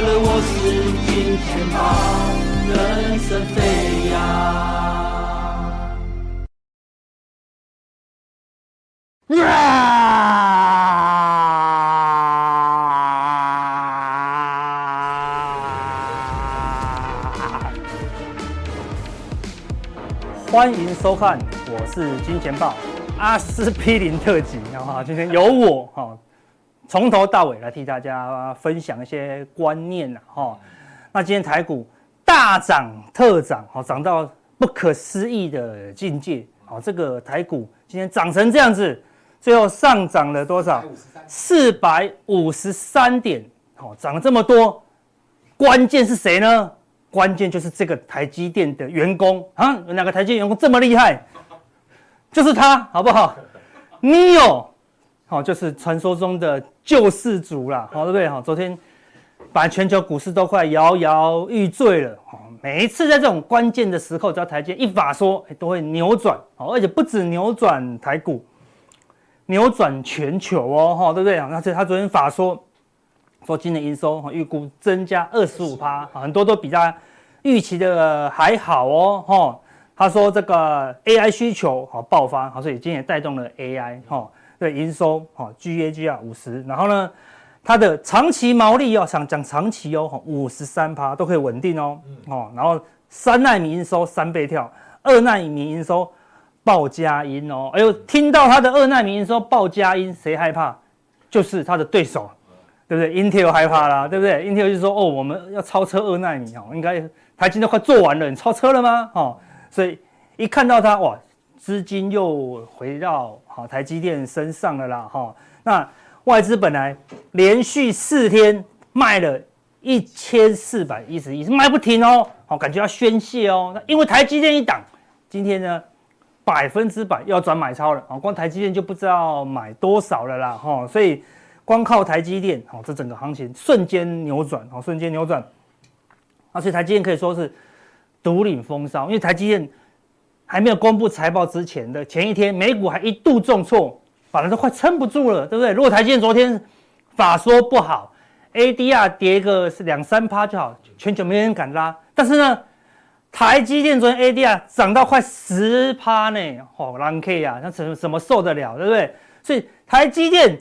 了我是金钱豹，人生飞扬。欢迎收看，我是金钱豹。阿司匹林特辑，然后今天由我哈，从头到尾来替大家分享一些观念呐哈。那今天台股大涨特涨，哈，涨到不可思议的境界，好，这个台股今天涨成这样子，最后上涨了多少？四百五十三点，好，涨了这么多，关键是谁呢？关键就是这个台积电的员工啊，有哪个台积电员工这么厉害？就是他，好不好？NIO，哦，就是传说中的救世主啦，好，对不对？好，昨天把全球股市都快摇摇欲坠了，每一次在这种关键的时候，只要台积一法说，都会扭转，而且不止扭转台股，扭转全球哦，哈，对不对？那这他昨天法说，说今年营收预估增加二十五趴，很多都比他预期的还好哦，哈。他说这个 AI 需求好爆发，好，所以今天也带动了 AI 哈，对营收哈 GAGR 五十，然后呢，它的长期毛利要想讲长期哦，五十三趴都可以稳定哦，哦，然后三奈米营收三倍跳，二奈米营收爆佳音哦，哎呦，听到它的二奈米营收爆佳音，谁害怕？就是它的对手，对不对？Intel 害怕啦，对不对？Intel 就说哦，我们要超车二奈米哦，应该台积都快做完了，你超车了吗？哦。所以一看到它，哇，资金又回到好台积电身上了啦，哈。那外资本来连续四天卖了一千四百一十亿，是卖不停哦，好，感觉要宣泄哦。那因为台积电一档，今天呢百分之百要转买超了，啊，光台积电就不知道买多少了啦，哈。所以光靠台积电，好，这整个行情瞬间扭转，好，瞬间扭转。而且台积电可以说是。独领风骚，因为台积电还没有公布财报之前的前一天，美股还一度重挫，反正都快撑不住了，对不对？如果台积电昨天法说不好，ADR 跌个是两三趴就好，全球没人敢拉。但是呢，台积电昨天 ADR 涨到快十趴呢，好，狼 K 啊，那怎么怎么受得了，对不对？所以台积电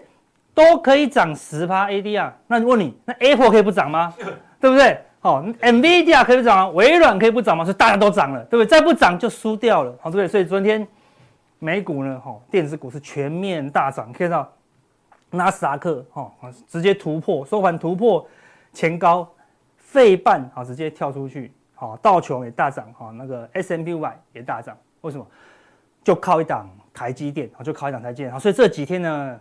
都可以涨十趴 ADR，那问你，那 Apple 可以不涨吗？对不对？好，NVIDIA 可以不涨吗？微软可以不涨吗？所以大家都涨了，对不对？再不涨就输掉了，好，对不对？所以昨天美股呢，哈，电子股是全面大涨，看到纳斯达克哈直接突破收盘突破前高，费半好直接跳出去，好，道琼也大涨，哈，那个 S&P 500也大涨，为什么？就靠一档台积电，就靠一档台积电，所以这几天呢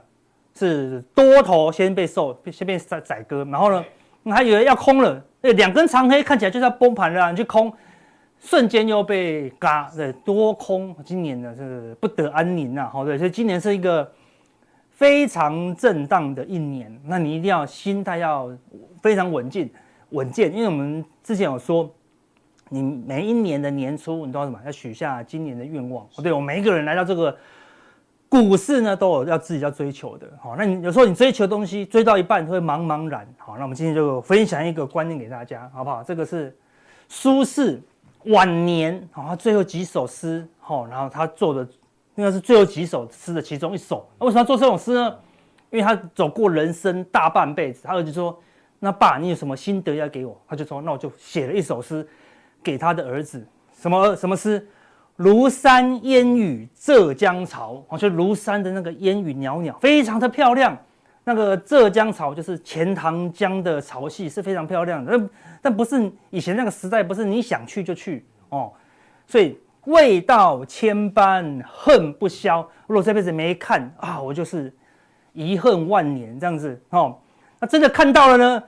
是多头先被受，先被宰宰割，然后呢，你还以为要空了。对，两根长黑看起来就是要崩盘了，你去空，瞬间又被嘎，对，多空，今年呢是不得安宁呐，好，对，所以今年是一个非常震荡的一年，那你一定要心态要非常稳健，稳健，因为我们之前有说，你每一年的年初，你都要什么？要许下今年的愿望，对，我们每一个人来到这个。股市呢都有要自己要追求的，好，那你有时候你追求东西追到一半会茫茫然，好，那我们今天就分享一个观念给大家，好不好？这个是苏轼晚年，好，他最后几首诗，好，然后他做的应该是最后几首诗的其中一首。为什么要做这种诗呢？因为他走过人生大半辈子，他儿子说：“那爸，你有什么心得要给我？”他就说：“那我就写了一首诗给他的儿子，什么什么诗？”庐山烟雨浙江潮，哦，就庐山的那个烟雨袅袅，非常的漂亮。那个浙江潮就是钱塘江的潮汐，是非常漂亮的。但但不是以前那个时代，不是你想去就去哦。所以未到千般恨不消，如果这辈子没看啊，我就是遗恨万年这样子哦。那真的看到了呢，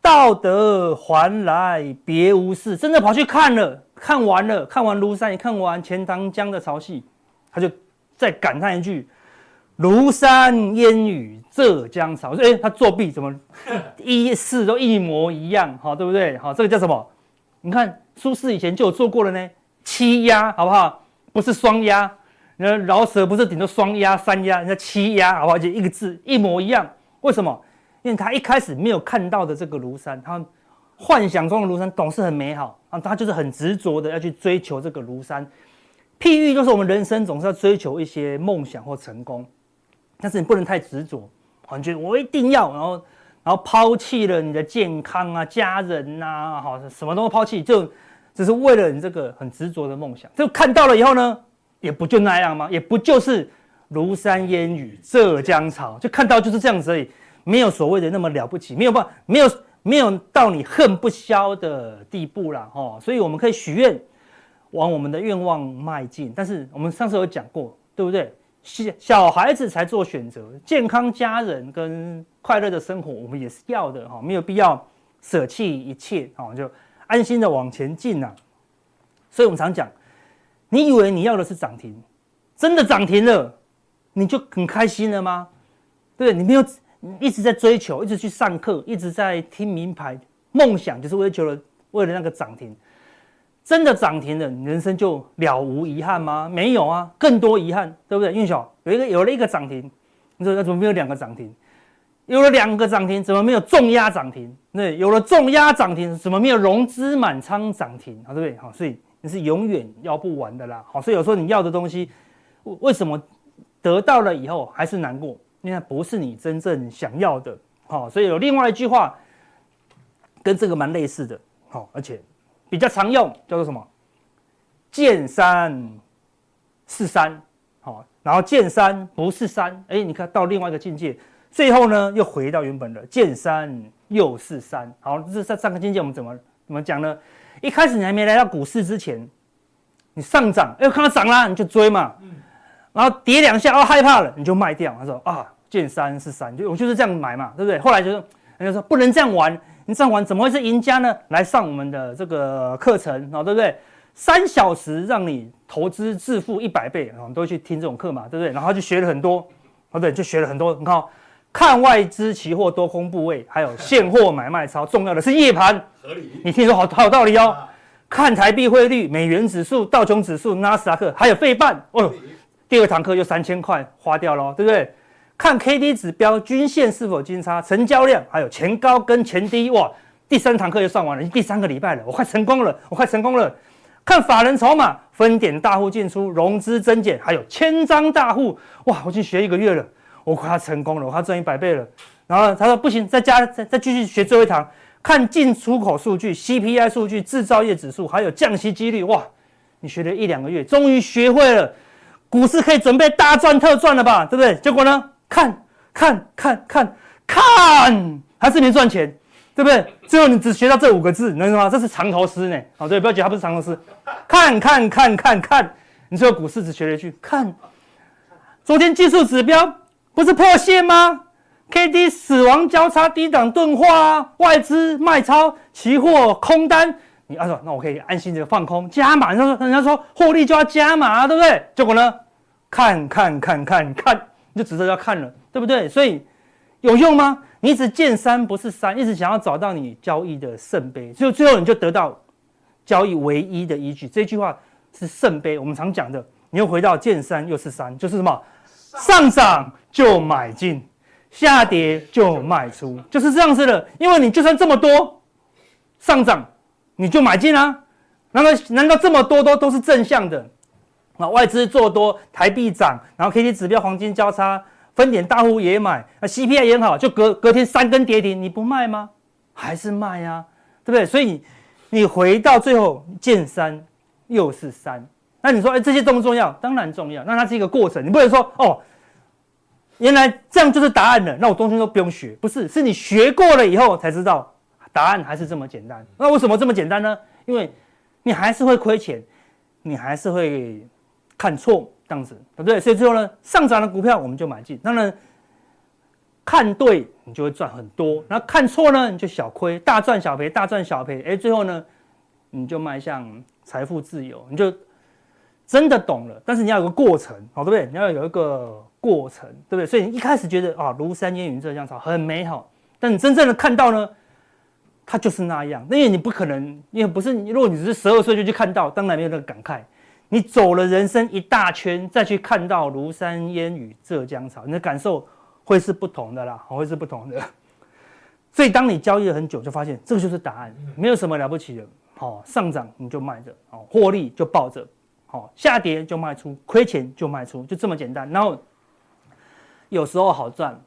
道德还来别无事，真的跑去看了。看完了，看完庐山，也看完钱塘江的潮汐，他就再感叹一句：“庐山烟雨浙江潮。”哎、欸，他作弊怎么 一式都一模一样？好，对不对？好，这个叫什么？你看苏轼以前就有做过了呢。七压，好不好？不是双压，那饶舌不是顶多双压、三压，人家七压，好不好？就一个字一模一样。为什么？因为他一开始没有看到的这个庐山，他幻想中的庐山总是很美好啊，他就是很执着的要去追求这个庐山。譬喻就是我们人生总是要追求一些梦想或成功，但是你不能太执着，你觉得我一定要，然后然后抛弃了你的健康啊、家人呐，好，什么都抛弃，就只是为了你这个很执着的梦想。就看到了以后呢，也不就那样吗？也不就是庐山烟雨浙江潮，就看到就是这样子而已，没有所谓的那么了不起，没有办法，没有没有到你恨不消的地步啦。哦，所以我们可以许愿。往我们的愿望迈进，但是我们上次有讲过，对不对？小小孩子才做选择，健康家人跟快乐的生活，我们也是要的哈，没有必要舍弃一切哈，就安心的往前进呐。所以我们常讲，你以为你要的是涨停，真的涨停了，你就很开心了吗？对，你没有一直在追求，一直去上课，一直在听名牌，梦想就是为了为了那个涨停。真的涨停了，你人生就了无遗憾吗？没有啊，更多遗憾，对不对？运小有一个有了一个涨停，你说那怎么没有两个涨停？有了两个涨停，怎么没有重压涨停？对，有了重压涨停，怎么没有融资满仓涨停？啊，对不对？好，所以你是永远要不完的啦。好，所以有时候你要的东西，为什么得到了以后还是难过？因为不是你真正想要的。好，所以有另外一句话跟这个蛮类似的。好，而且。比较常用叫做什么？见山是山，好，然后见山不是山，哎，你看到另外一个境界，最后呢又回到原本的见山又是山，好，这上上个境界我们怎么怎么讲呢？一开始你还没来到股市之前，你上涨，哎，看到涨了你就追嘛，然后跌两下哦害怕了你就卖掉，他说啊见山是山，就我就是这样买嘛，对不对？后来就是人家说不能这样玩。你这样玩怎么会是赢家呢？来上我们的这个课程啊，对不对？三小时让你投资致富一百倍啊，我们都去听这种课嘛，对不对？然后就学了很多，哦对，就学了很多。你看，看外资期货多空部位，还有现货买卖超，重要的是夜盘。合理。你听说好好道理哦。看台币汇率、美元指数、道琼指数、纳斯达克，还有费半。哦，第二堂课就三千块花掉了，对不对？看 K D 指标均线是否金叉，成交量还有前高跟前低，哇！第三堂课就上完了，已经第三个礼拜了，我快成功了，我快成功了。看法人筹码，分点大户进出，融资增减，还有千张大户，哇！我已经学一个月了，我快要成功了，我快赚一百倍了。然后他说不行，再加再再继续学最后一堂，看进出口数据、C P I 数据、制造业指数，还有降息几率，哇！你学了一两个月，终于学会了，股市可以准备大赚特赚了吧？对不对？结果呢？看，看，看，看，看，还是没赚钱，对不对？最后你只学到这五个字，你知道吗？这是长头诗呢。好，对，不要紧，它不是长头诗。看，看，看，看，看，你最后股市只学了一句看。昨天技术指标不是破线吗？K D 死亡交叉低档钝化，外资卖超，期货空单。你啊说，那我可以安心的放空加码。人家说，人家说获利就要加码，对不对？结果呢？看，看，看，看，看。就指着要看了，对不对？所以有用吗？你一直见山不是山，一直想要找到你交易的圣杯，所以最后你就得到交易唯一的依据。这句话是圣杯，我们常讲的。你又回到见山又是山，就是什么？上涨就买进，下跌就卖出，就是这样子的。因为你就算这么多上涨，你就买进啊？难道难道这么多都都是正向的？啊，外资做多，台币涨，然后 K D 指标黄金交叉，分点大户也买，那 C P I 也好，就隔隔天三根跌停，你不卖吗？还是卖呀、啊，对不对？所以你回到最后见山又是山，那你说，哎，这些重不重要？当然重要。那它是一个过程，你不能说哦，原来这样就是答案了，那我东西都不用学，不是，是你学过了以后才知道答案还是这么简单。那为什么这么简单呢？因为你还是会亏钱，你还是会。看错这样子，对不对？所以最后呢，上涨的股票我们就买进。当然，看对你就会赚很多，然后看错呢，你就小亏，大赚小赔，大赚小赔。哎，最后呢，你就迈向财富自由，你就真的懂了。但是你要有个过程，好，对不对？你要有一个过程，对不对？所以你一开始觉得啊，庐山烟雨浙江潮很美好，但你真正的看到呢，它就是那样。因为你不可能，因为不是你，如果你只是十二岁就去看到，当然没有那个感慨。你走了人生一大圈，再去看到庐山烟雨浙江潮，你的感受会是不同的啦，会是不同的。所以当你交易了很久，就发现这个就是答案，没有什么了不起的。好，上涨你就卖着，好，获利就抱着，好，下跌就卖出，亏钱就卖出，就这么简单。然后有时候好赚，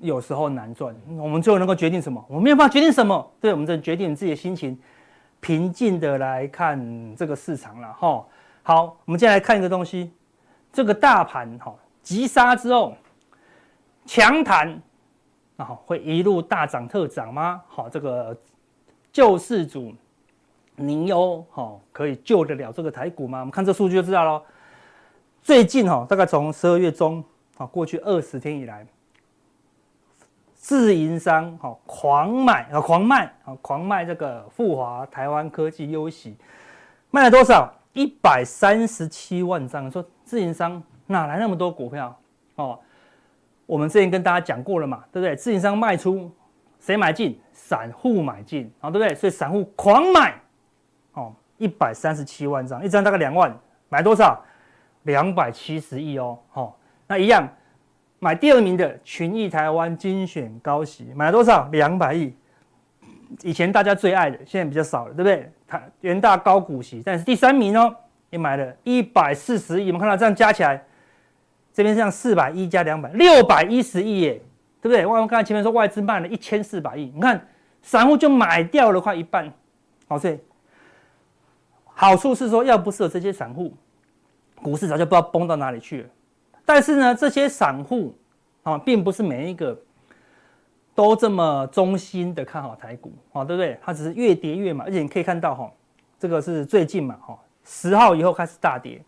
有时候难赚，我们最后能够决定什么？我们没有办法决定什么，对，我们只能决定你自己的心情，平静的来看这个市场了。哈，好，我们接下来看一个东西，这个大盘哈急杀之后。强弹，啊，会一路大涨特涨吗？好，这个救世主宁优，好，可以救得了这个台股吗？我们看这数据就知道喽。最近哈，大概从十二月中啊，过去二十天以来，自营商哈狂买啊，狂卖啊，狂卖这个富华台湾科技优息，卖了多少？一百三十七万张。说自营商哪来那么多股票？哦。我们之前跟大家讲过了嘛，对不对？自营商卖出，谁买进？散户买进，好，对不对？所以散户狂买，哦，一百三十七万张，一张大概两万，买多少？两百七十亿哦，哦，那一样，买第二名的群益台湾精选高息，买了多少？两百亿，以前大家最爱的，现在比较少了，对不对？它元大高股息，但是第三名哦，也买了一百四十亿，我们看到这样加起来。这边像四百一加两百，六百一十亿耶，对不对？我刚才前面说外资卖了一千四百亿，你看散户就买掉了快一半，好，所以好处是说，要不是有这些散户，股市早就不知道崩到哪里去了。但是呢，这些散户啊，并不是每一个都这么忠心的看好台股，啊，对不对？它只是越跌越买，而且你可以看到哈，这个是最近嘛，哈，十号以后开始大跌。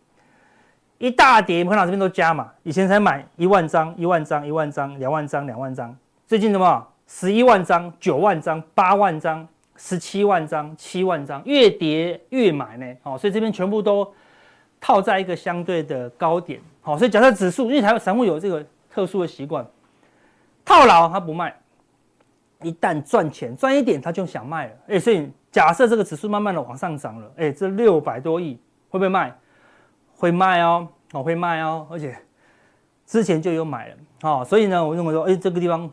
一大跌，你，看到这边都加嘛，以前才买一万张，一万张，一万张，两万张，两万张，最近怎么？十一万张，九万张，八万张，十七万张，七万张，越跌越买呢。哦，所以这边全部都套在一个相对的高点。好，所以假设指数，因为台湾散户有这个特殊的习惯，套牢他不卖，一旦赚钱赚一点他就想卖了。哎，所以假设这个指数慢慢的往上涨了，哎，这六百多亿会不会卖？会卖哦，哦会卖哦，而且之前就有买了，哦，所以呢，我认为说，哎，这个地方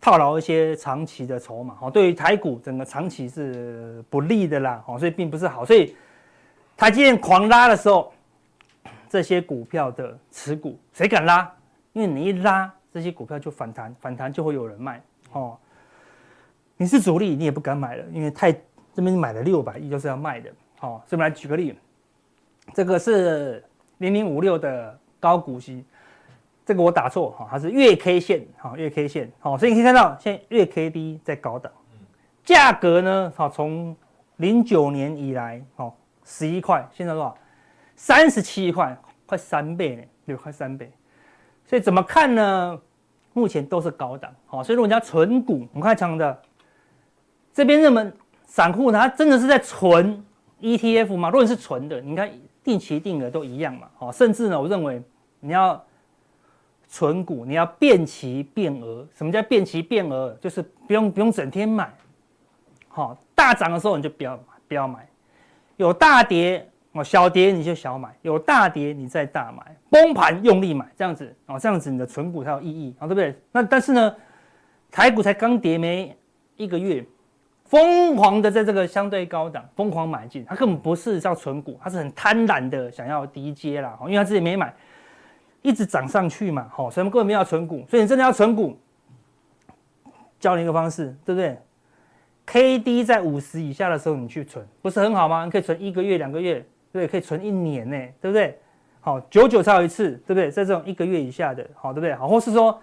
套牢一些长期的筹码，哦，对于台股整个长期是不利的啦，哦，所以并不是好，所以台积电狂拉的时候，这些股票的持股谁敢拉？因为你一拉，这些股票就反弹，反弹就会有人卖，哦，你是主力，你也不敢买了，因为太这边买了六百亿就是要卖的，哦，所以我们来举个例。这个是零零五六的高股息，这个我打错哈，它是月 K 线哈，月 K 线好，所以你可以看到现在月 K D 在高档，价格呢好从零九年以来哦十一块，现在多少？三十七块，快三倍呢，对，快三倍。所以怎么看呢？目前都是高档，好，所以如果你要存股，我们看长的这边，那么散户呢，它真的是在存 ETF 吗？如果你是存的，你看。定期定额都一样嘛，好，甚至呢，我认为你要存股，你要变期变额。什么叫变期变额？就是不用不用整天买，好，大涨的时候你就不要买，不要买。有大跌哦，小跌你就小买，有大跌你再大买，崩盘用力买，这样子哦，这样子你的存股才有意义啊，对不对？那但是呢，台股才刚跌没一个月。疯狂的在这个相对高档疯狂买进，他根本不是叫存股，他是很贪婪的想要低阶啦，因为他自己没买，一直涨上去嘛，好，所以我们根本没有存股，所以你真的要存股，教你一个方式，对不对？K D 在五十以下的时候你去存，不是很好吗？你可以存一个月、两个月，对对？可以存一年呢，对不对？好，久久才有一次，对不对？在这种一个月以下的，好，对不对？好，或是说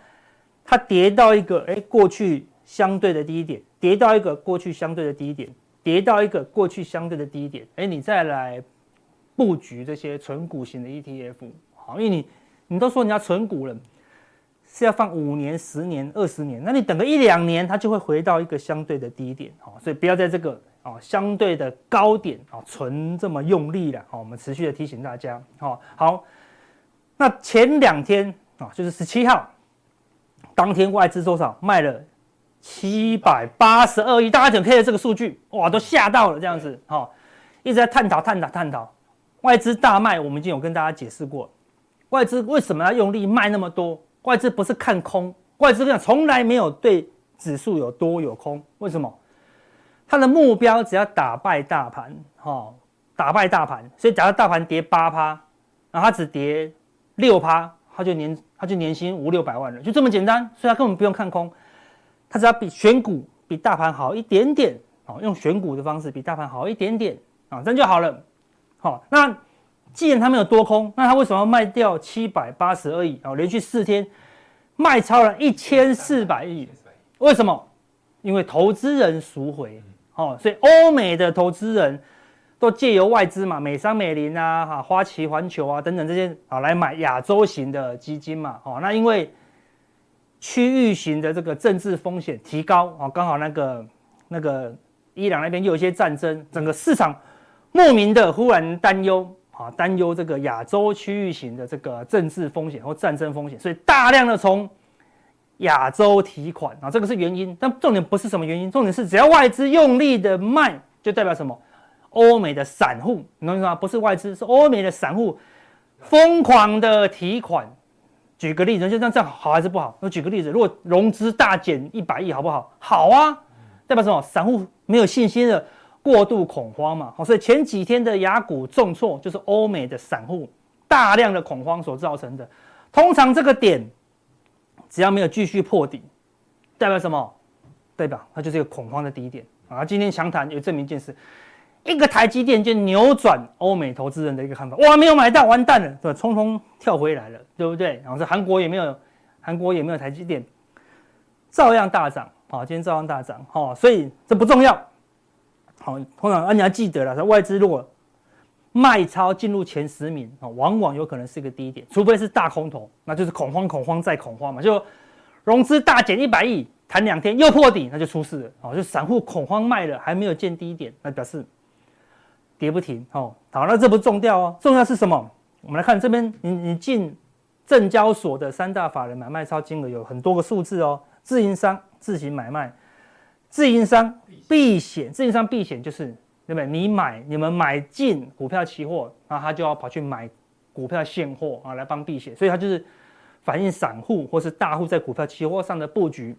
它跌到一个哎过去相对的低点。跌到一个过去相对的低点，跌到一个过去相对的低点，哎，你再来布局这些存股型的 ETF，好，因为你你都说你要存股了，是要放五年、十年、二十年，那你等个一两年，它就会回到一个相对的低点，好，所以不要在这个啊相对的高点啊存这么用力了，好，我们持续的提醒大家，好，好，那前两天啊，就是十七号当天外资多少卖了？七百八十二亿，大家整 K 的这个数据，哇，都吓到了，这样子，哈，一直在探讨、探讨、探讨。外资大卖，我们已经有跟大家解释过，外资为什么要用力卖那么多？外资不是看空，外资讲从来没有对指数有多有空，为什么？它的目标只要打败大盘，哈，打败大盘。所以假如大盘跌八趴，然后它只跌六趴，它就年它就年薪五六百万了，就这么简单。所以它根本不用看空，它只要比选股比大盘好一点点，啊，用选股的方式比大盘好一点点，啊，这样就好了。好，那既然它没有多空，那它为什么要卖掉七百八十二亿？啊，连续四天卖超了一千四百亿，为什么？因为投资人赎回。哦，所以欧美的投资人都借由外资嘛，美商美林啊，哈，花旗环球啊等等这些啊来买亚洲型的基金嘛，哦，那因为区域型的这个政治风险提高啊，刚好那个那个伊朗那边又有一些战争，整个市场莫名的忽然担忧啊，担忧这个亚洲区域型的这个政治风险或战争风险，所以大量的从亚洲提款啊，这个是原因，但重点不是什么原因，重点是只要外资用力的卖，就代表什么？欧美的散户，你懂我意思吗？不是外资，是欧美的散户疯狂的提款。举个例子，就这样，这样好还是不好？我举个例子，如果融资大减一百亿，好不好？好啊，代表什么？散户没有信心的过度恐慌嘛。好，所以前几天的雅股重挫，就是欧美的散户大量的恐慌所造成的。通常这个点。只要没有继续破底，代表什么？代表它就是一个恐慌的低点啊！今天强谈也证明一件事：一个台积电就扭转欧美投资人的一个看法。哇，没有买到，完蛋了，对吧？匆匆跳回来了，对不对？然后这韩国也没有，韩国也没有台积电，照样大涨啊！今天照样大涨，哈，所以这不重要。好，通常啊，你要记得了，外资如果卖超进入前十名啊，往往有可能是一个低点，除非是大空头，那就是恐慌、恐慌再恐慌嘛。就融资大减一百亿，谈两天又破底，那就出事了哦。就散户恐慌卖了，还没有见低点，那表示跌不停哦。好，那这不重要哦，重要是什么？我们来看这边，你你进证交所的三大法人买卖超金额有很多个数字哦。自营商自行买卖，自营商避险，自营商避险就是。对不对？你买你们买进股票期货，那他就要跑去买股票现货啊，来帮避险，所以他就是反映散户或是大户在股票期货上的布局。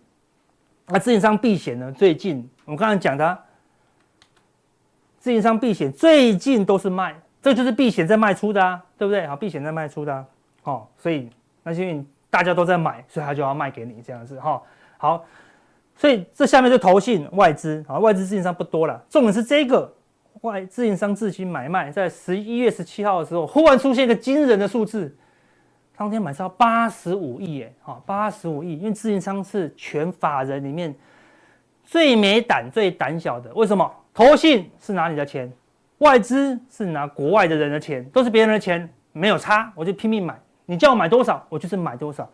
那自营商避险呢？最近我们刚才讲的，自营商避险最近都是卖，这就是避险在卖出的啊，对不对？好，避险在卖出的啊，哦，所以那是因为大家都在买，所以他就要卖给你这样子哈。好，所以这下面就投信外资啊，外资自营商不多了，重点是这个。外自营商自行买卖，在十一月十七号的时候，忽然出现一个惊人的数字，当天买超八十五亿，哎，哈，八十五亿，因为自营商是全法人里面最没胆、最胆小的。为什么？投信是拿你的钱，外资是拿国外的人的钱，都是别人的钱，没有差，我就拼命买。你叫我买多少，我就是买多少。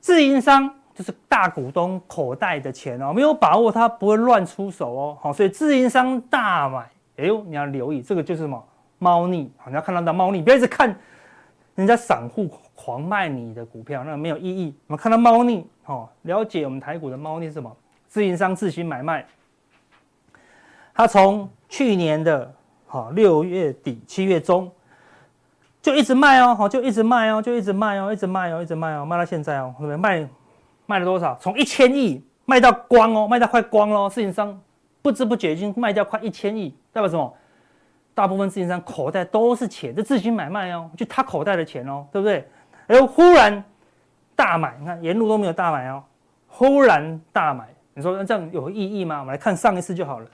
自营商就是大股东口袋的钱哦，没有把握他不会乱出手哦，好，所以自营商大买。哎呦，你要留意，这个就是什么猫腻，好，你要看到的猫腻，不要一直看人家散户狂卖你的股票，那没有意义。我们看到猫腻，哦，了解我们台股的猫腻是什么？自营商自行买卖，他从去年的哈六月底七月中就一直卖哦，好，就一直卖哦，就一直卖哦，一直卖哦，一直卖哦，卖到现在哦，对不对？卖卖了多少？从一千亿卖到光哦，卖到快光喽，自营商。不知不觉已经卖掉快一千亿，代表什么？大部分自营商口袋都是钱，这自行买卖哦，就他口袋的钱哦，对不对？哎，忽然大买，你看沿路都没有大买哦，忽然大买，你说那这样有意义吗？我们来看上一次就好了。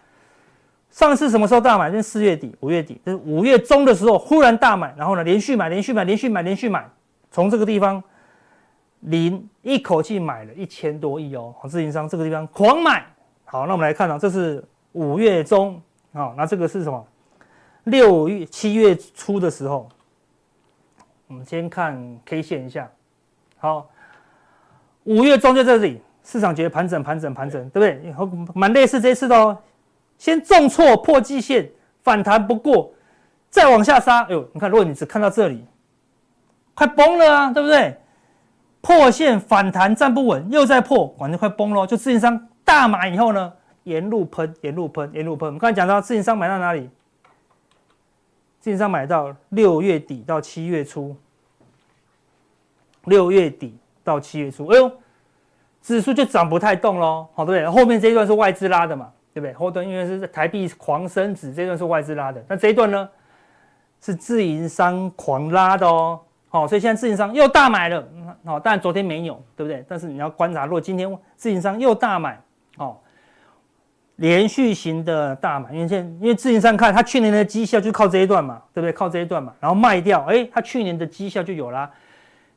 上次什么时候大买？就是四月底、五月底，就是五月中的时候忽然大买，然后呢连续买、连续买、连续买、连续买，从这个地方零一口气买了一千多亿哦，好自营商这个地方狂买。好，那我们来看啊，这是五月中，好，那这个是什么？六月、七月初的时候，我们先看 K 线一下。好，五月中就在这里，市场觉得盘整、盘整、盘整，对不对？蛮类似这次的哦，先重挫破季线，反弹不过，再往下杀。哎呦，你看，如果你只看到这里，快崩了啊，对不对？破线反弹站不稳，又在破，反正快崩了，就自营商。大买以后呢，沿路喷，沿路喷，沿路喷。我们刚才讲到，自营商买到哪里？自营商买到六月底到七月初，六月底到七月初。哎呦，指数就涨不太动喽，好对不对？后面这一段是外资拉的嘛，对不对？后段因为是台币狂升值，这段是外资拉的，那这一段呢是自营商狂拉的哦，好，所以现在自营商又大买了，好，但昨天没有，对不对？但是你要观察，如果今天自营商又大买，哦，连续型的大买，因为现因为自营商看他去年的绩效就靠这一段嘛，对不对？靠这一段嘛，然后卖掉，哎，他去年的绩效就有啦。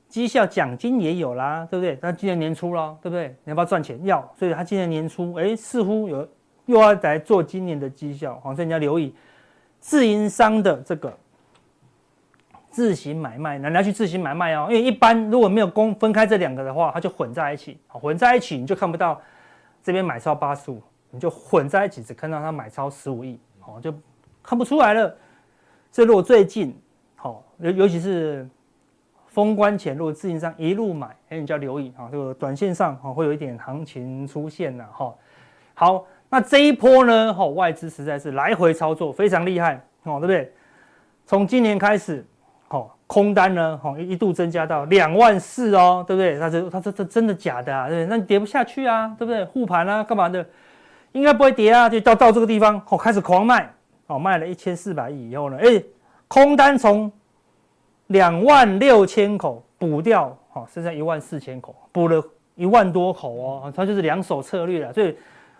绩效奖金也有啦，对不对？他今年年初了，对不对？你要不要赚钱？要，所以他今年年初，哎，似乎有又要来做今年的绩效，所以你要留意自营商的这个自行买卖，那你要去自行买卖哦，因为一般如果没有公分开这两个的话，它就混在一起，混在一起你就看不到这边买超八十五，你就混在一起只看到它买超十五亿，哦，就看不出来了。这如果最近，好，尤尤其是。封关前，如果自营商一路买，哎，你就要留意啊，这个短线上啊会有一点行情出现了哈。好，那这一波呢，哈外资实在是来回操作非常厉害哦，对不对？从今年开始，哦空单呢，哦一度增加到两万四哦，对不对？他这他这这真的假的啊？对不对？那你跌不下去啊，对不对？护盘啊，干嘛的？应该不会跌啊，就到到这个地方，哦开始狂卖，哦卖了一千四百亿以后呢，哎空单从两万六千口补掉，哦，剩下一万四千口，补了一万多口哦，它就是两手策略了。所以，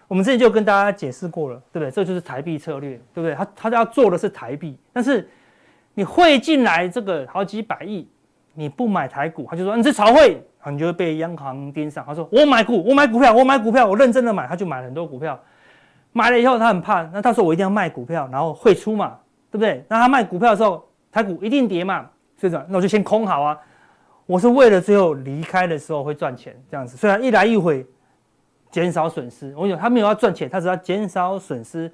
我们之前就跟大家解释过了，对不对？这就是台币策略，对不对？他他要做的是台币，但是你汇进来这个好几百亿，你不买台股，他就说你是炒汇，你就会被央行盯上。他说我买股，我买股票，我买股票，我认真的买，他就买了很多股票，买了以后他很怕，那他说我一定要卖股票，然后汇出嘛，对不对？那他卖股票的时候，台股一定跌嘛。所以这样，那我就先空好啊。我是为了最后离开的时候会赚钱这样子。虽然一来一回减少损失，我讲他没有要赚钱，他只要减少损失。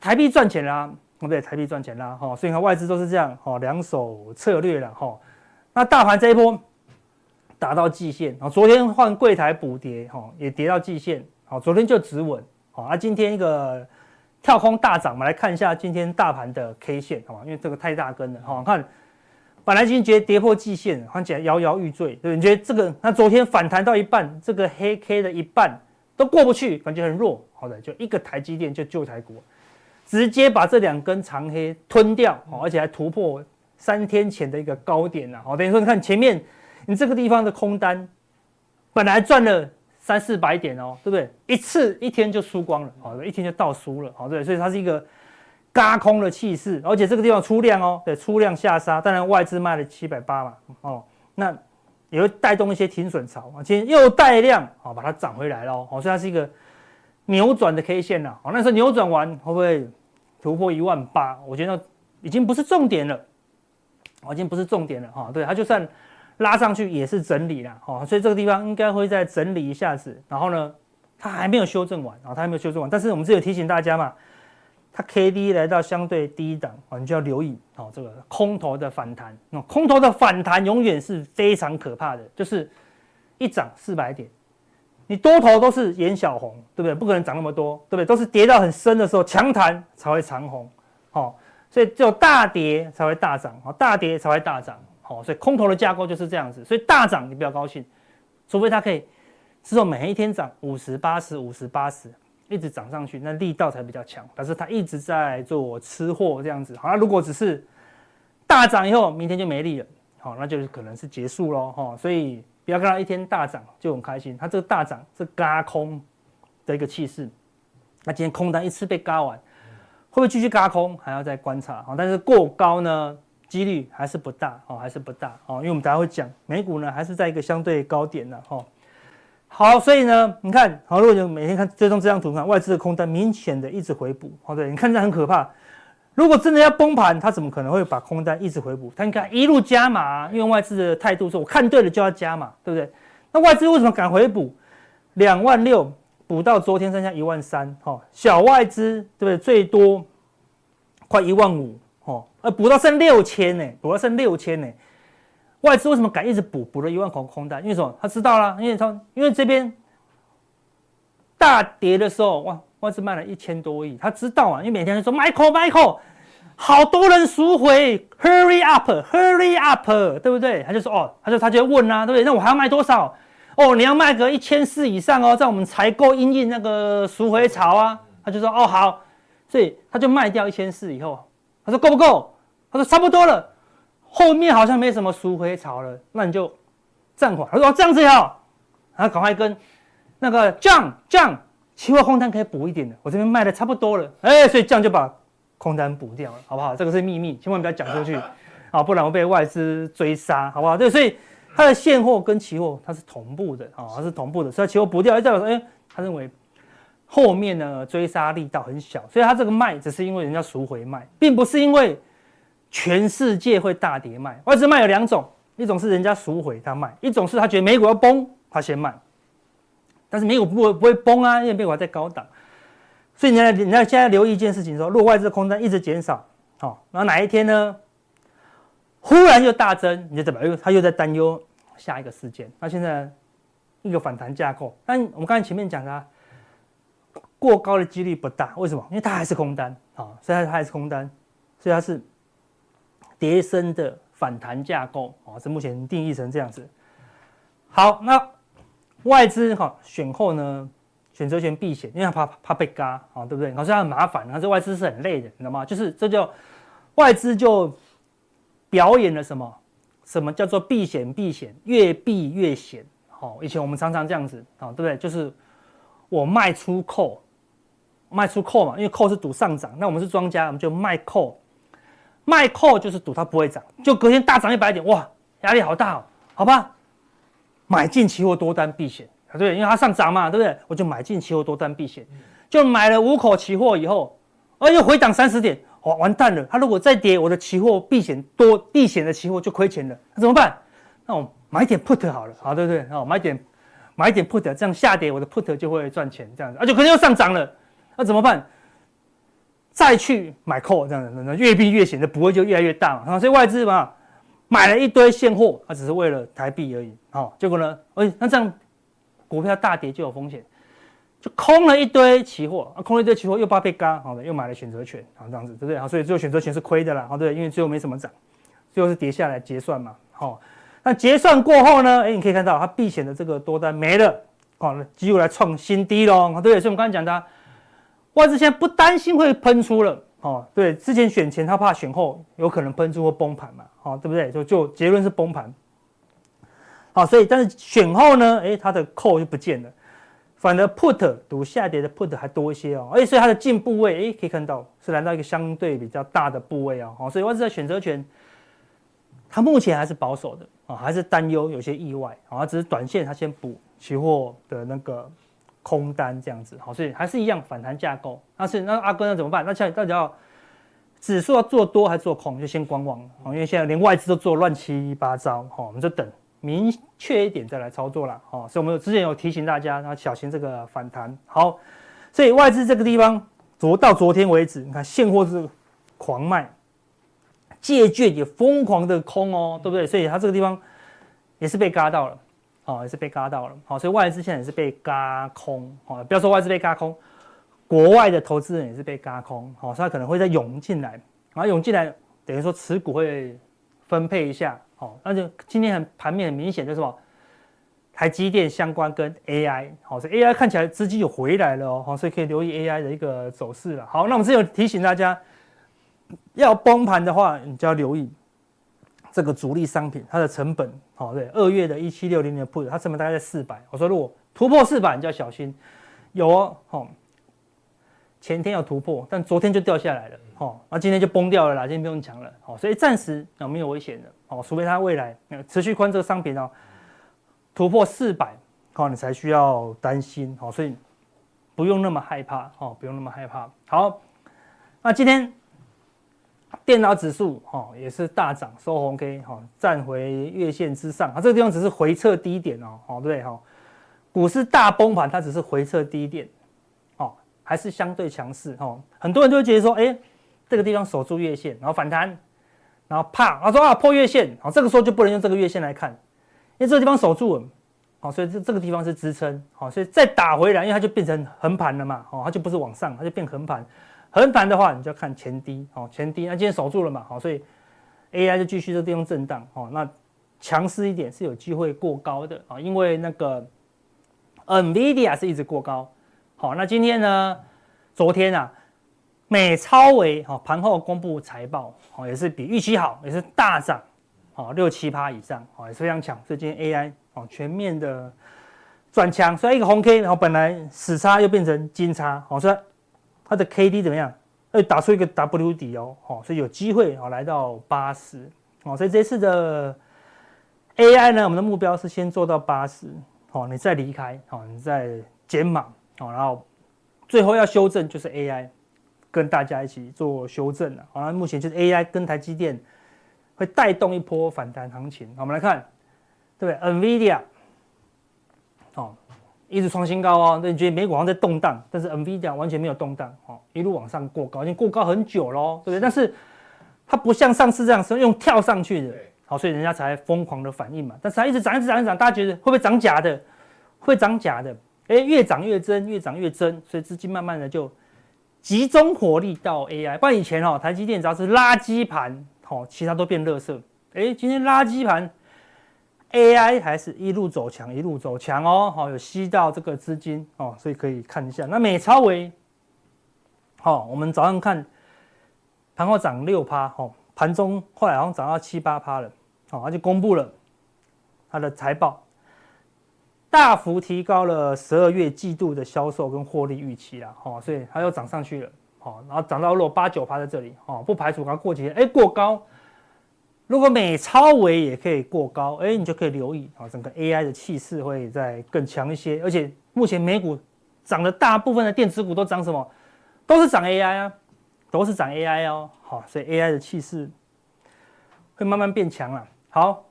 台币赚钱啦，对不对？台币赚钱啦，哈。所以看外资都是这样，哈，两手策略了，哈。那大盘这一波达到季线，啊，昨天换柜台补跌，哈，也跌到季线，好，昨天就止稳，好，啊，今天一个跳空大涨，我们来看一下今天大盘的 K 线，好吧？因为这个太大根了，哈，看。本来今天觉得跌破季线，看起来摇摇欲坠，对不对？你觉得这个？那昨天反弹到一半，这个黑 K 的一半都过不去，感觉很弱。好的，就一个台积电就救台股，直接把这两根长黑吞掉，而且还突破三天前的一个高点了。好，等于说你看前面，你这个地方的空单本来赚了三四百点哦，对不对？一次一天就输光了，好的，一天就倒输了，好对，所以它是一个。轧空的气势，而且这个地方出量哦，对，出量下杀，当然外资卖了七百八嘛，哦，那也会带动一些停损潮啊，今天又带量，好把它涨回来了，哦，所以它是一个扭转的 K 线呐，好，那时候扭转完会不会突破一万八？我觉得已经不是重点了，哦已经不是重点了哈，对，它就算拉上去也是整理了，哦，所以这个地方应该会再整理一下子，然后呢，它还没有修正完，啊，它还没有修正完，但是我们这有提醒大家嘛。它 K D 来到相对低档啊，你就要留意哦，这个空头的反弹。那空头的反弹永远是非常可怕的，就是一涨四百点，你多头都是眼小红，对不对？不可能涨那么多，对不对？都是跌到很深的时候强弹才会长红，好，所以只有大跌才会大涨，好，大跌才会大涨，好，所以空头的架构就是这样子。所以大涨你不要高兴，除非它可以之后每一天涨五十、八十、五十、八十。一直涨上去，那力道才比较强。但是它一直在做吃货这样子，好，那如果只是大涨以后，明天就没力了，好，那就是可能是结束喽，哈。所以不要看它一天大涨就很开心，它这个大涨是轧空的一个气势。那今天空单一次被轧完，会不会继续轧空，还要再观察，好，但是过高呢，几率还是不大，哦，还是不大，哦，因为我们等下会讲美股呢，还是在一个相对高点的，哈。好，所以呢，你看，好，如果你每天看追踪这张图，看外资的空单明显的一直回补，好，对，你看这很可怕。如果真的要崩盘，他怎么可能会把空单一直回补？他应该一路加码，因为外资的态度是我看对了就要加码，对不对？那外资为什么敢回补？两万六补到昨天剩下一万三，哈，小外资对不对？最多快一万五，哈，呃，补到剩六千呢，补到剩六千呢。外资为什么敢一直补？补了一万口空单，因为什么？他知道了，因为他因为这边大跌的时候，哇，外资卖了一千多亿，他知道啊，因为每天都说 Michael，Michael，好多人赎回，Hurry up，Hurry up，对不对？他就说哦，他就他就问啊，对不对？那我还要卖多少？哦，你要卖个一千四以上哦，在我们采购因应那个赎回潮啊。他就说哦好，所以他就卖掉一千四以后，他说够不够？他说差不多了，后面好像没什么赎回潮了，那你就暂缓。他说这样子也好，然后赶快跟那个降降期货空单可以补一点的，我这边卖的差不多了，哎，所以降就把空单补掉了，好不好？这个是秘密，千万不要讲出去，啊，不然会被外资追杀，好不好？对，所以它的现货跟期货它是同步的，啊，它是同步的，所以期货补掉，代表说，哎，他认为。后面呢，追杀力道很小，所以他这个卖只是因为人家赎回卖，并不是因为全世界会大跌卖。外资卖有两种，一种是人家赎回他卖，一种是他觉得美股要崩他先卖。但是美股不会不会崩啊，因为美股还在高档。所以你要你要现在留意一件事情说，说如果外资的空单一直减少，好，然后哪一天呢，忽然又大增，你就怎么？又他又在担忧下一个事件。那现在一个反弹架构，但我们刚才前面讲的啊。过高的几率不大，为什么？因为它还是空单啊，所以它还是空单，所以它是跌升的反弹架构啊，是目前定义成这样子。好，那外资哈选后呢，选择权避险，因为他怕怕被嘎啊，对不对？好像很麻烦，然后这外资是很累的，你知道吗？就是这叫外资就表演了什么？什么叫做避险？避险越避越险。好，以前我们常常这样子啊，对不对？就是我卖出扣。卖出 call 嘛，因为 call 是赌上涨，那我们是庄家，我们就卖 call，卖 call 就是赌它不会涨，就隔天大涨一百点，哇，压力好大哦，好吧，买进期货多单避险，对，因为它上涨嘛，对不对？我就买进期货多单避险，就买了五口期货以后，哎呦回档三十点，哇，完蛋了，它如果再跌，我的期货避险多避险的期货就亏钱了，那怎么办？那我买点 put 好了，好对不对？哦，买点买点 put，这样下跌我的 put 就会赚钱，这样子，而且可能又上涨了。那怎么办？再去买 call 这样子，那越避越险的不会就越来越大嘛。所以外资嘛买了一堆现货，它只是为了台币而已。好，结果呢？哎，那这样股票大跌就有风险，就空了一堆期货啊，空了一堆期货又怕被嘎，好的，又买了选择权，好这样子，对不对？好，所以最后选择权是亏的啦，好对，因为最后没什么涨，最后是跌下来结算嘛。好，那结算过后呢？哎，你可以看到它避险的这个多单没了，好，机会来创新低喽。对，所以我们刚才讲的。外资现在不担心会喷出了，哦，对，之前选前他怕选后有可能喷出或崩盘嘛，哦，对不对？就就结论是崩盘，好，所以但是选后呢，诶，它的 call 就不见了，反而 put 赌下跌的 put 还多一些哦，诶，所以它的进部位，诶，可以看到是来到一个相对比较大的部位啊，哦，所以外资的选择权，它目前还是保守的啊，还是担忧有些意外啊，只是短线它先补期货的那个。空单这样子，好，所以还是一样反弹架构。那是那阿哥那怎么办？那现在到底要指数要做多还是做空？就先观望，因为现在连外资都做乱七八糟，好，我们就等明确一点再来操作了，好，所以我们之前有提醒大家，要小心这个反弹。好，所以外资这个地方昨到昨天为止，你看现货是狂卖，借券也疯狂的空哦，对不对？所以它这个地方也是被嘎到了。哦，也是被嘎到了，好，所以外资现在也是被嘎空，好，不要说外资被嘎空，国外的投资人也是被嘎空，好，所以他可能会再涌进来，然后涌进来等于说持股会分配一下，好，那就今天很盘面很明显就是什么，台积电相关跟 AI，好，所以 AI 看起来资金有回来了哦，好，所以可以留意 AI 的一个走势了，好，那我们之前有提醒大家，要崩盘的话，你就要留意。这个主力商品，它的成本，好对，二月的一七六零的 put，它成本大概在四百。我说如果突破四百，你就要小心。有哦，好，前天有突破，但昨天就掉下来了，好，那今天就崩掉了啦，今天不用讲了，好，所以暂时啊没有危险的，好，除非它未来持续宽这个商品哦，突破四百，好，你才需要担心，好，所以不用那么害怕，哦，不用那么害怕。好，那今天。电脑指数哈也是大涨，收红 K 哈，站回月线之上啊。这个地方只是回撤低点哦，哦对不对哈？股市大崩盘，它只是回撤低点，哦，还是相对强势哦。很多人就会觉得说，哎，这个地方守住月线，然后反弹，然后啪，他说啊破月线，好，这个时候就不能用这个月线来看，因为这个地方守住了，好，所以这这个地方是支撑，好，所以再打回来，因为它就变成横盘了嘛，哦，它就不是往上，它就变横盘。横盘的话，你就要看前低，哦，前低，那今天守住了嘛，好，所以 AI 就继续这地方震荡，哦，那强势一点是有机会过高的啊，因为那个 NVIDIA 是一直过高。好，那今天呢，昨天啊，美超微哈盘后公布财报，好也是比预期好，也是大涨，好六七趴以上，好也是非常强。所以今天 AI 哦全面的转强，所以一个红 K，然后本来死叉又变成金叉，好说它的 KD 怎么样？会打出一个 W 底哦，好，所以有机会哦来到八十，哦，所以这次的 AI 呢，我们的目标是先做到八十，哦，你再离开，哦，你再减码，哦，然后最后要修正就是 AI，跟大家一起做修正了，好，那目前就是 AI 跟台积电会带动一波反弹行情，我们来看，对不对？NVIDIA，一直创新高哦，那你觉得美股好像在动荡，但是 NVIDIA 完全没有动荡，哦，一路往上过高，已经过高很久喽，对不对？但是它不像上次这样是用跳上去的，好，所以人家才疯狂的反应嘛。但是它一直涨，一直涨，一直涨，大家觉得会不会涨假的？会涨假的？哎，越涨越真，越涨越真，所以资金慢慢的就集中火力到 AI。不然以前哦，台积电只要是垃圾盘，哦，其他都变垃圾。哎，今天垃圾盘。AI 还是一路走强，一路走强哦，好，有吸到这个资金哦，所以可以看一下。那美超微，好，我们早上看盘后涨六趴，哦，盘中后来好像涨到七八趴了，好，它就公布了它的财报，大幅提高了十二月季度的销售跟获利预期啦，好，所以它又涨上去了，好，然后涨到落八九趴在这里，好，不排除它过几天，哎，过高。如果美超微也可以过高，哎，你就可以留意啊，整个 AI 的气势会再更强一些。而且目前美股涨的大部分的电子股都涨什么？都是涨 AI 啊，都是涨 AI 哦。好，所以 AI 的气势会慢慢变强了。好，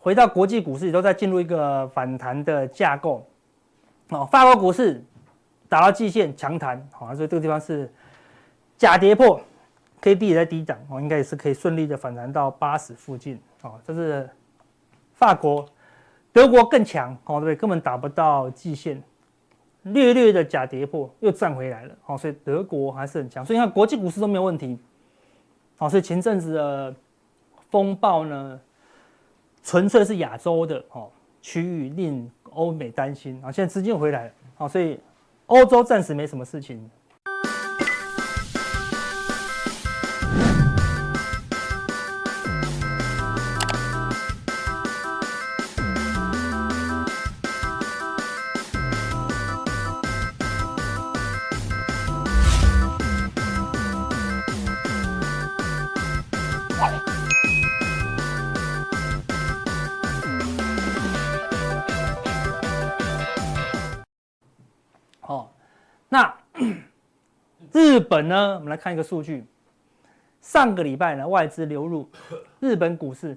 回到国际股市，都在进入一个反弹的架构。哦，法国股市打到季线强弹，好，所以这个地方是假跌破。K D 也在低档哦，应该也是可以顺利的反弹到八十附近哦。这是法国、德国更强哦，对不对？根本打不到季线，略略的假跌破又站回来了哦，所以德国还是很强。所以你看国际股市都没有问题哦。所以前阵子的风暴呢，纯粹是亚洲的哦区域令欧美担心啊。现在资金回来了哦，所以欧洲暂时没什么事情。本呢，我们来看一个数据。上个礼拜呢，外资流入日本股市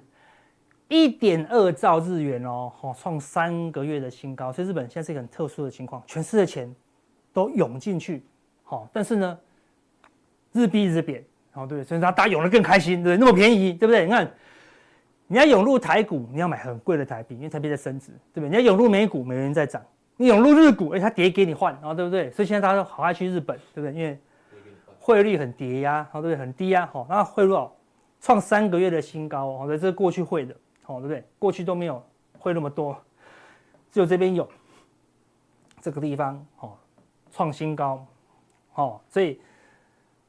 一点二兆日元哦，好创三个月的新高。所以日本现在是一个很特殊的情况，全世界的钱都涌进去，好，但是呢，日币一直贬，哦对，所以大家涌得更开心，对，那么便宜，对不对？你看，你要涌入台股，你要买很贵的台币，因为台币在升值，对不对？你要涌入美股，美元在涨，你涌入日股，哎，它跌给你换，然后对不对？所以现在大家都好爱去日本，对不对？因为汇率很跌压，好对不对？很低压，好，那汇率哦，创三个月的新高哦，这是过去汇的，好对不对？过去都没有汇那么多，只有这边有，这个地方哦，创新高，哦，所以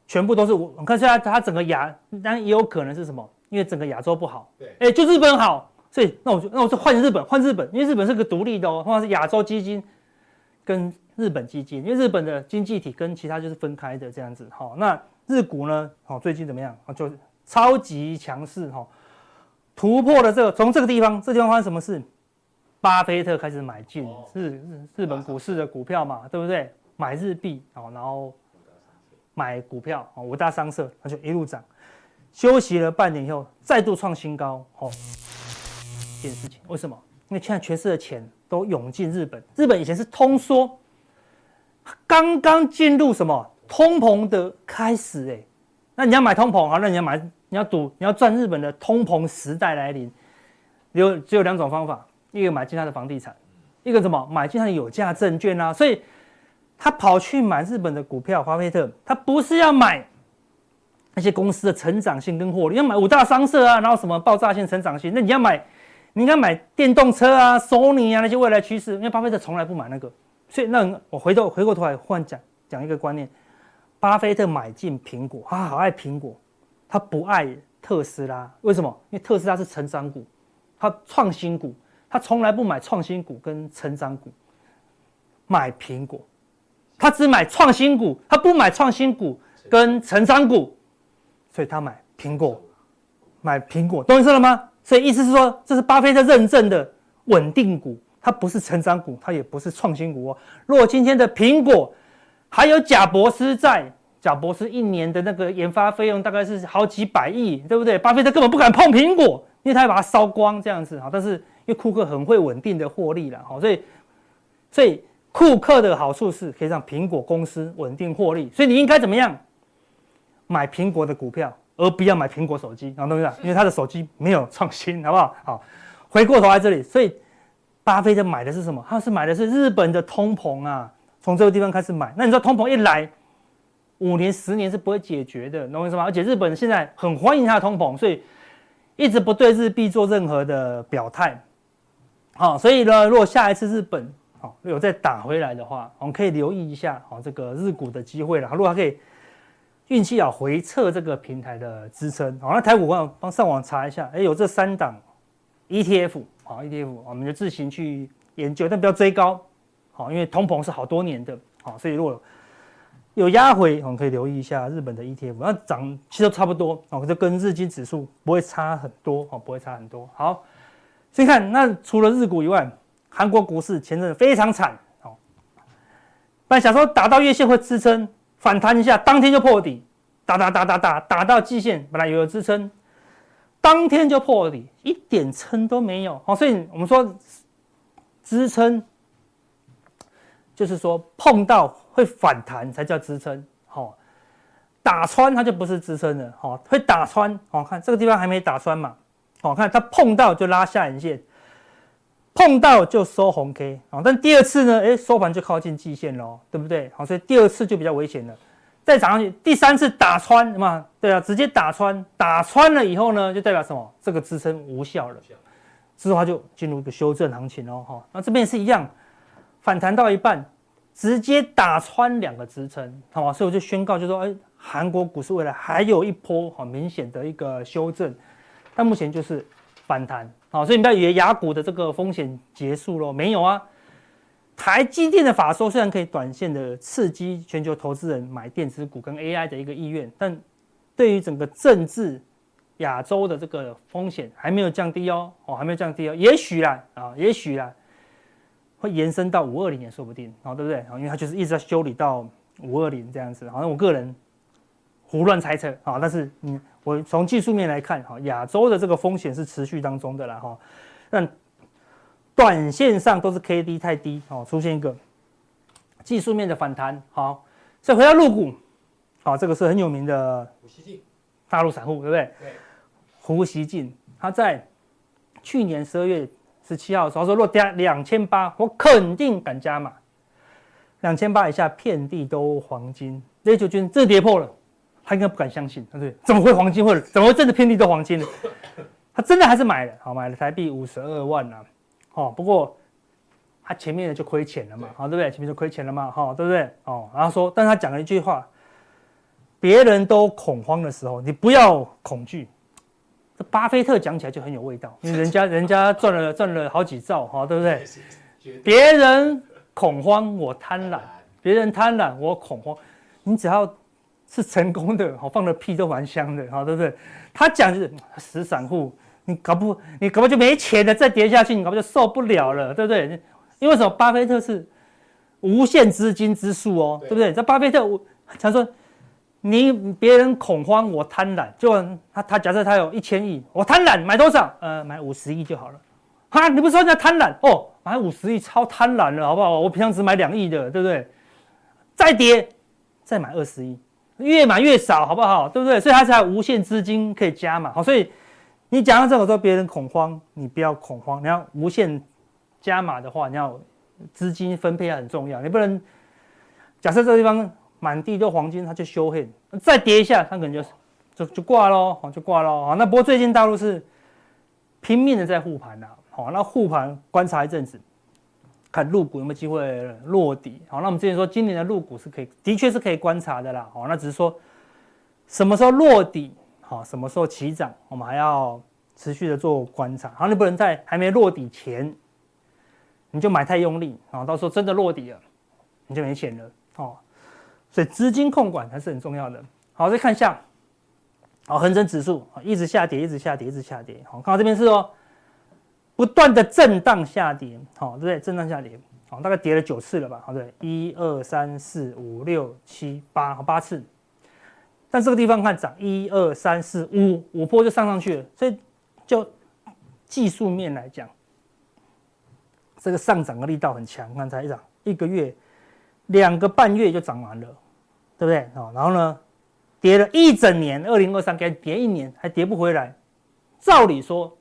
全部都是我，我看现在它整个亚，当然也有可能是什么？因为整个亚洲不好，对，哎，就日本好，所以那我就那我就换日本，换日本，因为日本是个独立的哦，通常是亚洲基金跟。日本基金，因为日本的经济体跟其他就是分开的这样子，好，那日股呢？好，最近怎么样？啊，就超级强势，哈，突破了这个，从这个地方，这地方发生什么事？巴菲特开始买进日日日本股市的股票嘛，对不对？买日币，哦，然后买股票，啊，五大商社，它就一路涨，休息了半年以后，再度创新高，好，这件事情为什么？因为现在全世界的钱都涌进日本，日本以前是通缩。刚刚进入什么？通膨的开始哎，那你要买通膨好，那你要买你要赌你要赚日本的通膨时代来临，有只有两种方法，一个买进他的房地产，一个什么？买进他的有价证券啊，所以他跑去买日本的股票，巴菲特他不是要买那些公司的成长性跟获利，要买五大商社啊，然后什么爆炸性成长性，那你要买你应该买电动车啊、索尼啊那些未来趋势，因为巴菲特从来不买那个。所以那我回头回过头来换讲讲一个观念，巴菲特买进苹果，他好爱苹果，他不爱特斯拉，为什么？因为特斯拉是成长股，他创新股，他从来不买创新股跟成长股，买苹果，他只买创新股，他不买创新股跟成长股，所以他买苹果，买苹果，懂意思了吗？所以意思是说，这是巴菲特认证的稳定股，它不是成长股，它也不是创新股哦。如果今天的苹果还有贾博斯在，贾博斯一年的那个研发费用大概是好几百亿，对不对？巴菲特根本不敢碰苹果，因为他要把它烧光这样子啊。但是因为库克很会稳定的获利了，好，所以所以库克的好处是可以让苹果公司稳定获利，所以你应该怎么样买苹果的股票？而不要买苹果手机，懂不懂？因为他的手机没有创新，好不好？好，回过头来这里，所以巴菲特买的是什么？他是买的是日本的通膨啊，从这个地方开始买。那你说通膨一来，五年、十年是不会解决的，懂我意思吗？而且日本现在很欢迎他的通膨，所以一直不对日币做任何的表态。好，所以呢，如果下一次日本好有再打回来的话，我们可以留意一下好这个日股的机会了。如果他可以。运气啊，回撤这个平台的支撑。好，那台股我帮上网查一下，哎，有这三档 ETF，好 ETF，我们就自行去研究，但不要追高，好，因为通膨是好多年的，好，所以如果有压回，我们可以留意一下日本的 ETF，那涨其实都差不多，哦，就跟日经指数不会差很多，哦，不会差很多。好，所以看那除了日股以外，韩国股市前阵非常惨，好，本来想说打到月线会支撑。反弹一下，当天就破底，打打打打打打到季线，本来有个支撑，当天就破底，一点撑都没有。好，所以我们说支撑就是说碰到会反弹才叫支撑。好，打穿它就不是支撑了。好，会打穿。好，看这个地方还没打穿嘛？好，看它碰到就拉下影线。碰到就收红 K 啊，但第二次呢，哎，收盘就靠近季线喽，对不对？好，所以第二次就比较危险了。再涨上去，第三次打穿，什么？对啊，直接打穿，打穿了以后呢，就代表什么？这个支撑无效了，之后它就进入一个修正行情哦。哈，那这边也是一样，反弹到一半，直接打穿两个支撑，好吧？所以我就宣告，就说，哎，韩国股市未来还有一波很明显的一个修正，但目前就是反弹。好，所以你不要以为雅股的这个风险结束了，没有啊。台积电的法说虽然可以短线的刺激全球投资人买电子股跟 AI 的一个意愿，但对于整个政治亚洲的这个风险还没有降低哦，哦，还没有降低哦，也许啦啊，也许啦会延伸到五二零也说不定，啊，对不对？啊，因为它就是一直在修理到五二零这样子，好像我个人胡乱猜测啊，但是嗯。我从技术面来看，哈，亚洲的这个风险是持续当中的啦，哈，但短线上都是 K D 太低，哦，出现一个技术面的反弹，好，所以回到入股，好，这个是很有名的胡锡进，大陆散户，对不对？对。胡锡进他在去年十二月十七号的时候说，若跌两千八，我肯定敢加码，两千八以下遍地都黄金，雷九军这跌破了。他应该不敢相信，对不对？怎么会黄金，或者怎么会真的遍地都黄金呢？他真的还是买了，好，买了台币五十二万呐，哦，不过他前面的就亏钱了嘛，好，对不对？前面就亏钱了嘛，哈，对不对？哦，然后说，但他讲了一句话，别人都恐慌的时候，你不要恐惧。这巴菲特讲起来就很有味道，因为人家 人家赚了赚了好几兆，哈，对不对？别人恐慌，我贪婪；别人贪婪，我恐慌。你只要。是成功的，好，放的屁都蛮香的，好，对不对？他讲就是死散户，你搞不，你搞不就没钱了，再跌下去，你搞不就受不了了，对不对？因为什么？巴菲特是无限资金之术哦，对，不对？这巴菲特，我常说，你别人恐慌，我贪婪，就他他假设他有一千亿，我贪婪买多少？呃，买五十亿就好了。哈，你不是说人家贪婪哦？买五十亿超贪婪了，好不好？我平常只买两亿的，对不对？再跌，再买二十亿。越买越少，好不好？对不对？所以他才有无限资金可以加嘛。好，所以你讲到这个时候，别人恐慌，你不要恐慌。你要无限加码的话，你要资金分配很重要。你不能假设这个地方满地都黄金，它就修黑，再跌一下，它可能就就就挂喽，就挂喽。那不过最近大陆是拼命的在护盘呐。好，那护盘观察一阵子，看入股有没有机会落底。好，那我们之前说今年的入股是可以，的确是可以观察的啦。好，那只是说什么时候落底，好，什么时候起涨，我们还要持续的做观察。好，你不能在还没落底前，你就买太用力，啊，到时候真的落底了，你就没钱了。哦，所以资金控管还是很重要的。好，再看一下。好，恒生指数啊，一直下跌，一直下跌，一直下跌。好，看到这边是哦，不断的震荡下跌，好，对不对？震荡下跌，好，大概跌了九次了吧？好，对，一二三四五六七八，好，八次。但这个地方看涨，一二三四五，五波就上上去了。所以就技术面来讲，这个上涨的力道很强。刚才一涨一个月、两个半月就涨完了，对不对？好，然后呢？跌了一整年，二零二三该跌一年还跌不回来。照理说，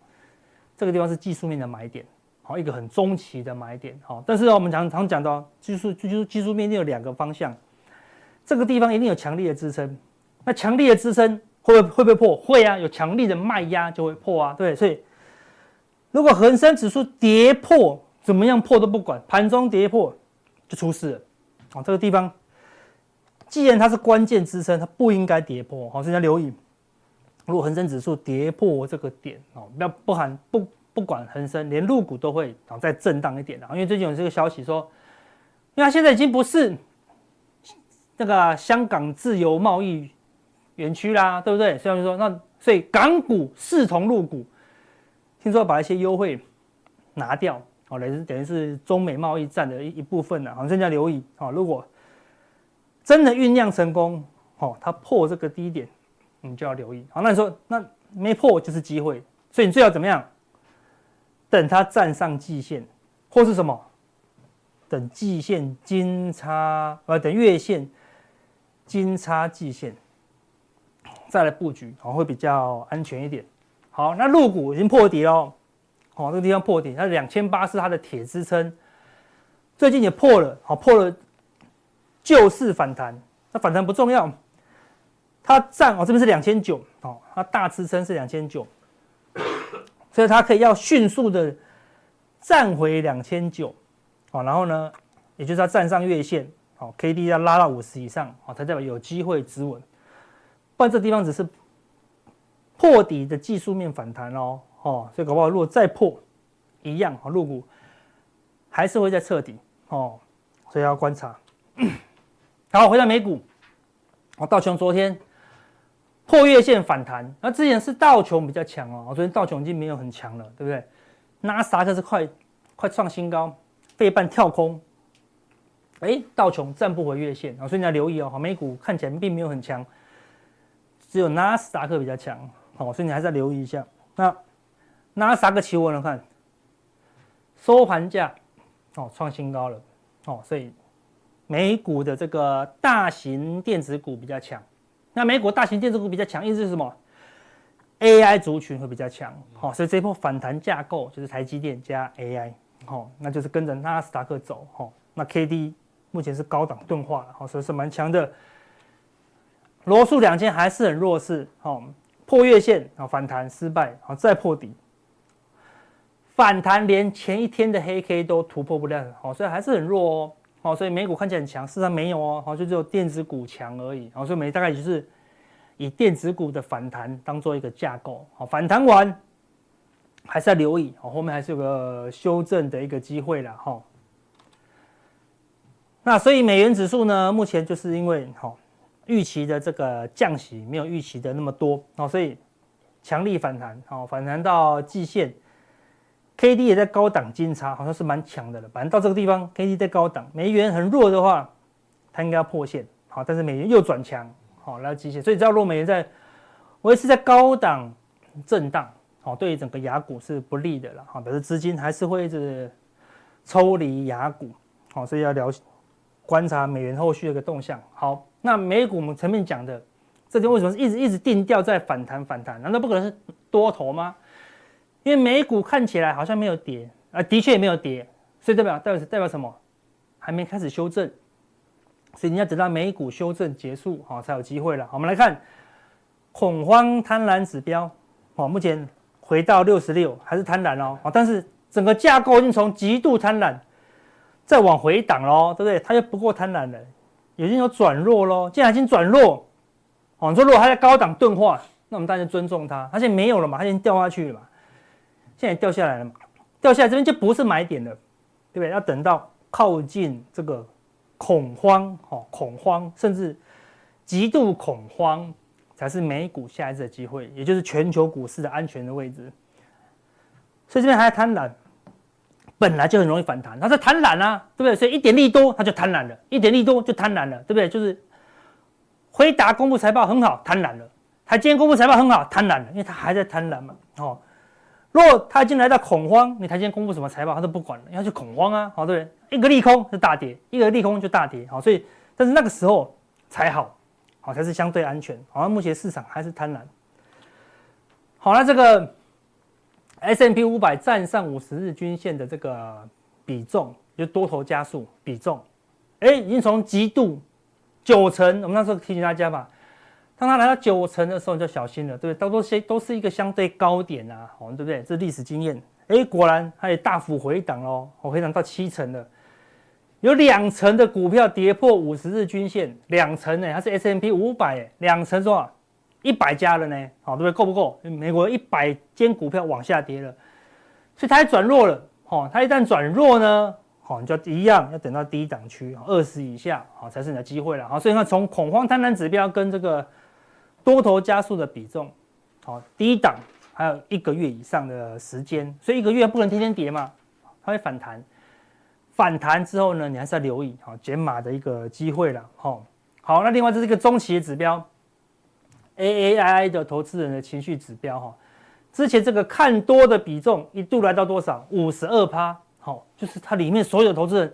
这个地方是技术面的买点，好，一个很中期的买点，好。但是我们常常讲到技术，技术技术面一定有两个方向，这个地方一定有强力的支撑。那强力的支撑会不会会不会破？会啊，有强力的卖压就会破啊，对。所以，如果恒生指数跌破，怎么样破都不管，盘中跌破就出事了，好，这个地方。既然它是关键支撑，它不应该跌破。好，所以要留意，如果恒生指数跌破这个点，哦，不要不含不不管恒生，连入股都会啊再震荡一点的。因为最近有这个消息说，因为它现在已经不是那个香港自由贸易园区啦，对不对？所以就说，那所以港股视同入股，听说把一些优惠拿掉，哦，等于等于是中美贸易战的一一部分了。好，所以要留意，哦，如果。真的酝酿成功，哦，它破这个低点，你就要留意。好，那你说那没破就是机会，所以你最好怎么样？等它站上季线，或是什么？等季线金叉，呃，等月线金叉季线，再来布局，好，会比较安全一点。好，那入股已经破底了，好，这个地方破底，它两千八是它的铁支撑，最近也破了，好，破了。就是反弹，那反弹不重要，它站哦，这边是两千九哦，它大支撑是两千九，所以它可以要迅速的站回两千九，好，然后呢，也就是它站上月线，好，K D 要拉到五十以上，好，才代表有机会止稳，不然这地方只是破底的技术面反弹哦，哦，所以搞不好如果再破一样，好，陆股还是会再彻底哦，所以要观察。好，回到美股，哦，道琼昨天破月线反弹，那之前是道琼比较强哦，昨天道琼已经没有很强了，对不对？纳斯达克是快快创新高，费半跳空，哎，道琼站不回月线啊，所以你要留意哦。美股看起来并没有很强，只有纳斯达克比较强，好，所以你还是要留意一下。那纳斯达克期货呢看，收盘价哦创新高了，哦，所以。美股的这个大型电子股比较强，那美股大型电子股比较强，意思是什么？AI 族群会比较强，好，所以这波反弹架构就是台积电加 AI，好，那就是跟着纳斯达克走，好，那 KD 目前是高档钝化了，好，所以是蛮强的。罗素两千还是很弱势，好，破月线，好，反弹失败，好，再破底，反弹连前一天的黑 K 都突破不了，好，所以还是很弱哦。哦，所以美股看起来很强，事实上没有哦，好，就只有电子股强而已。好，所以美大概就是以电子股的反弹当做一个架构。好，反弹完还是要留意，好，后面还是有个修正的一个机会了哈。那所以美元指数呢，目前就是因为好预期的这个降息没有预期的那么多，哦，所以强力反弹，哦，反弹到季线。K D 也在高档金叉，好像是蛮强的了。反正到这个地方，K D 在高档，美元很弱的话，它应该要破线。好，但是美元又转强，好来到季线，所以只要若美元在维持在高档震荡，好，对于整个亚股是不利的了。好，表示资金还是会一直抽离亚股。好，所以要了观察美元后续的一个动向。好，那美股我们前面讲的，这边为什么是一直一直定调在反弹反弹？难道不可能是多头吗？因为美股看起来好像没有跌，啊，的确也没有跌，所以代表代表代表什么？还没开始修正，所以你要等到美股修正结束，好才有机会了。我们来看恐慌贪婪指标，哦，目前回到六十六，还是贪婪哦，但是整个架构已经从极度贪婪再往回挡喽，对不对？它就不够贪婪了，已经有转弱喽。既然已经转弱，哦，你说如果它在高档钝化，那我们当然就尊重它。它现在没有了嘛，它已经掉下去了嘛，现在掉下来了嘛，掉下来这边就不是买点了，对不对？要等到靠近这个恐慌，哦，恐慌甚至极度恐慌。才是美股下一次的机会，也就是全球股市的安全的位置。所以这边还在贪婪，本来就很容易反弹，它在贪婪啊，对不对？所以一点利多它就贪婪了，一点利多就贪婪了，对不对？就是辉达公布财报很好，贪婪了；台积电公布财报很好，贪婪了，因为它还在贪婪嘛。哦，如果它已经来到恐慌，你台积电公布什么财报，它都不管了，因为它就恐慌啊，好，对不对？一个利空就大跌，一个利空就大跌，好，所以但是那个时候才好。好，才是相对安全。好，目前市场还是贪婪。好，那这个 S&P 五百站上五十日均线的这个比重，就多头加速比重，哎，已经从极度九成，我们那时候提醒大家吧，当它来到九成的时候，你就小心了，对不对？都是都是一个相对高点啊，好，对不对？这历史经验，哎，果然它也大幅回档哦，回档到七成了。有两成的股票跌破五十日均线，两成呢，它是 S&P 五百，哎，两成多少？一百家了呢，好，对不对？够不够？美国一百间股票往下跌了，所以它还转弱了，好，它一旦转弱呢，好，你就一样要等到低档区二十以下，好，才是你的机会了，好，所以看从恐慌贪婪指标跟这个多头加速的比重，好，低档还有一个月以上的时间，所以一个月不能天天跌嘛，它会反弹。反弹之后呢，你还是要留意好减码的一个机会了。好，好，那另外这是一个中期的指标，A A I I 的投资人的情绪指标哈。之前这个看多的比重一度来到多少？五十二趴。好，就是它里面所有投资人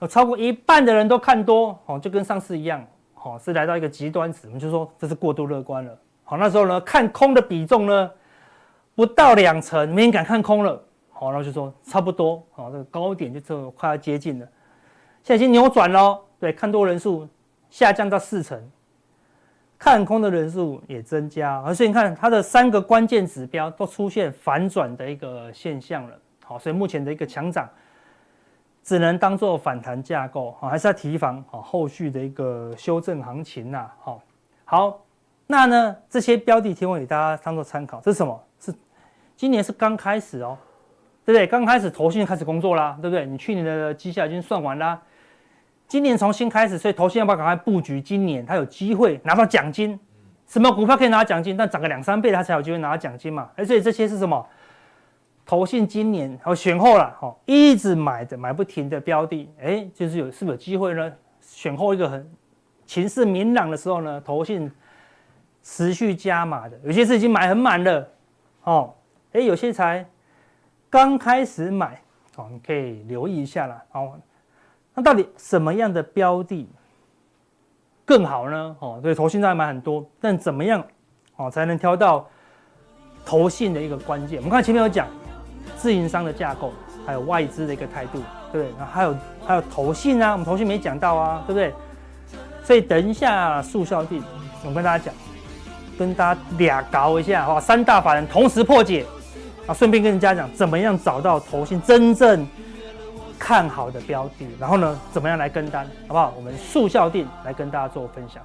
有超过一半的人都看多，好，就跟上次一样，好，是来到一个极端值，我们就说这是过度乐观了。好，那时候呢，看空的比重呢不到两成，没人敢看空了。好，然后就说差不多，好，这个高点就这快要接近了，现在已经扭转了，对，看多人数下降到四成，看空的人数也增加，而且你看它的三个关键指标都出现反转的一个现象了，好，所以目前的一个强涨只能当做反弹架构，好，还是要提防好后续的一个修正行情呐，好，好，那呢这些标的提供给大家当做参考，这是什么？是今年是刚开始哦。对不对？刚开始投信开始工作啦，对不对？你去年的绩效已经算完啦，今年从新开始，所以投信要不要赶快布局？今年他有机会拿到奖金，什么股票可以拿到奖金？但涨个两三倍，他才有机会拿到奖金嘛。而且这些是什么？投信今年和选后了，哦，一直买的买不停的标的，哎，就是有是不是有机会呢？选后一个很情势明朗的时候呢，投信持续加码的，有些是已经买很满了，哦，哎，有些才。刚开始买，哦，你可以留意一下啦。哦，那到底什么样的标的更好呢？哦，所以，投信在买很多，但怎么样，哦，才能挑到投信的一个关键？我们看前面有讲自营商的架构，还有外资的一个态度，对不对？那还有还有投信啊，我们投信没讲到啊，对不对？所以等一下速效錠，我跟大家讲，跟大家俩搞一下，哈，三大法人同时破解。啊，顺便跟人家讲，怎么样找到投信真正看好的标的，然后呢，怎么样来跟单，好不好？我们速效定来跟大家做分享。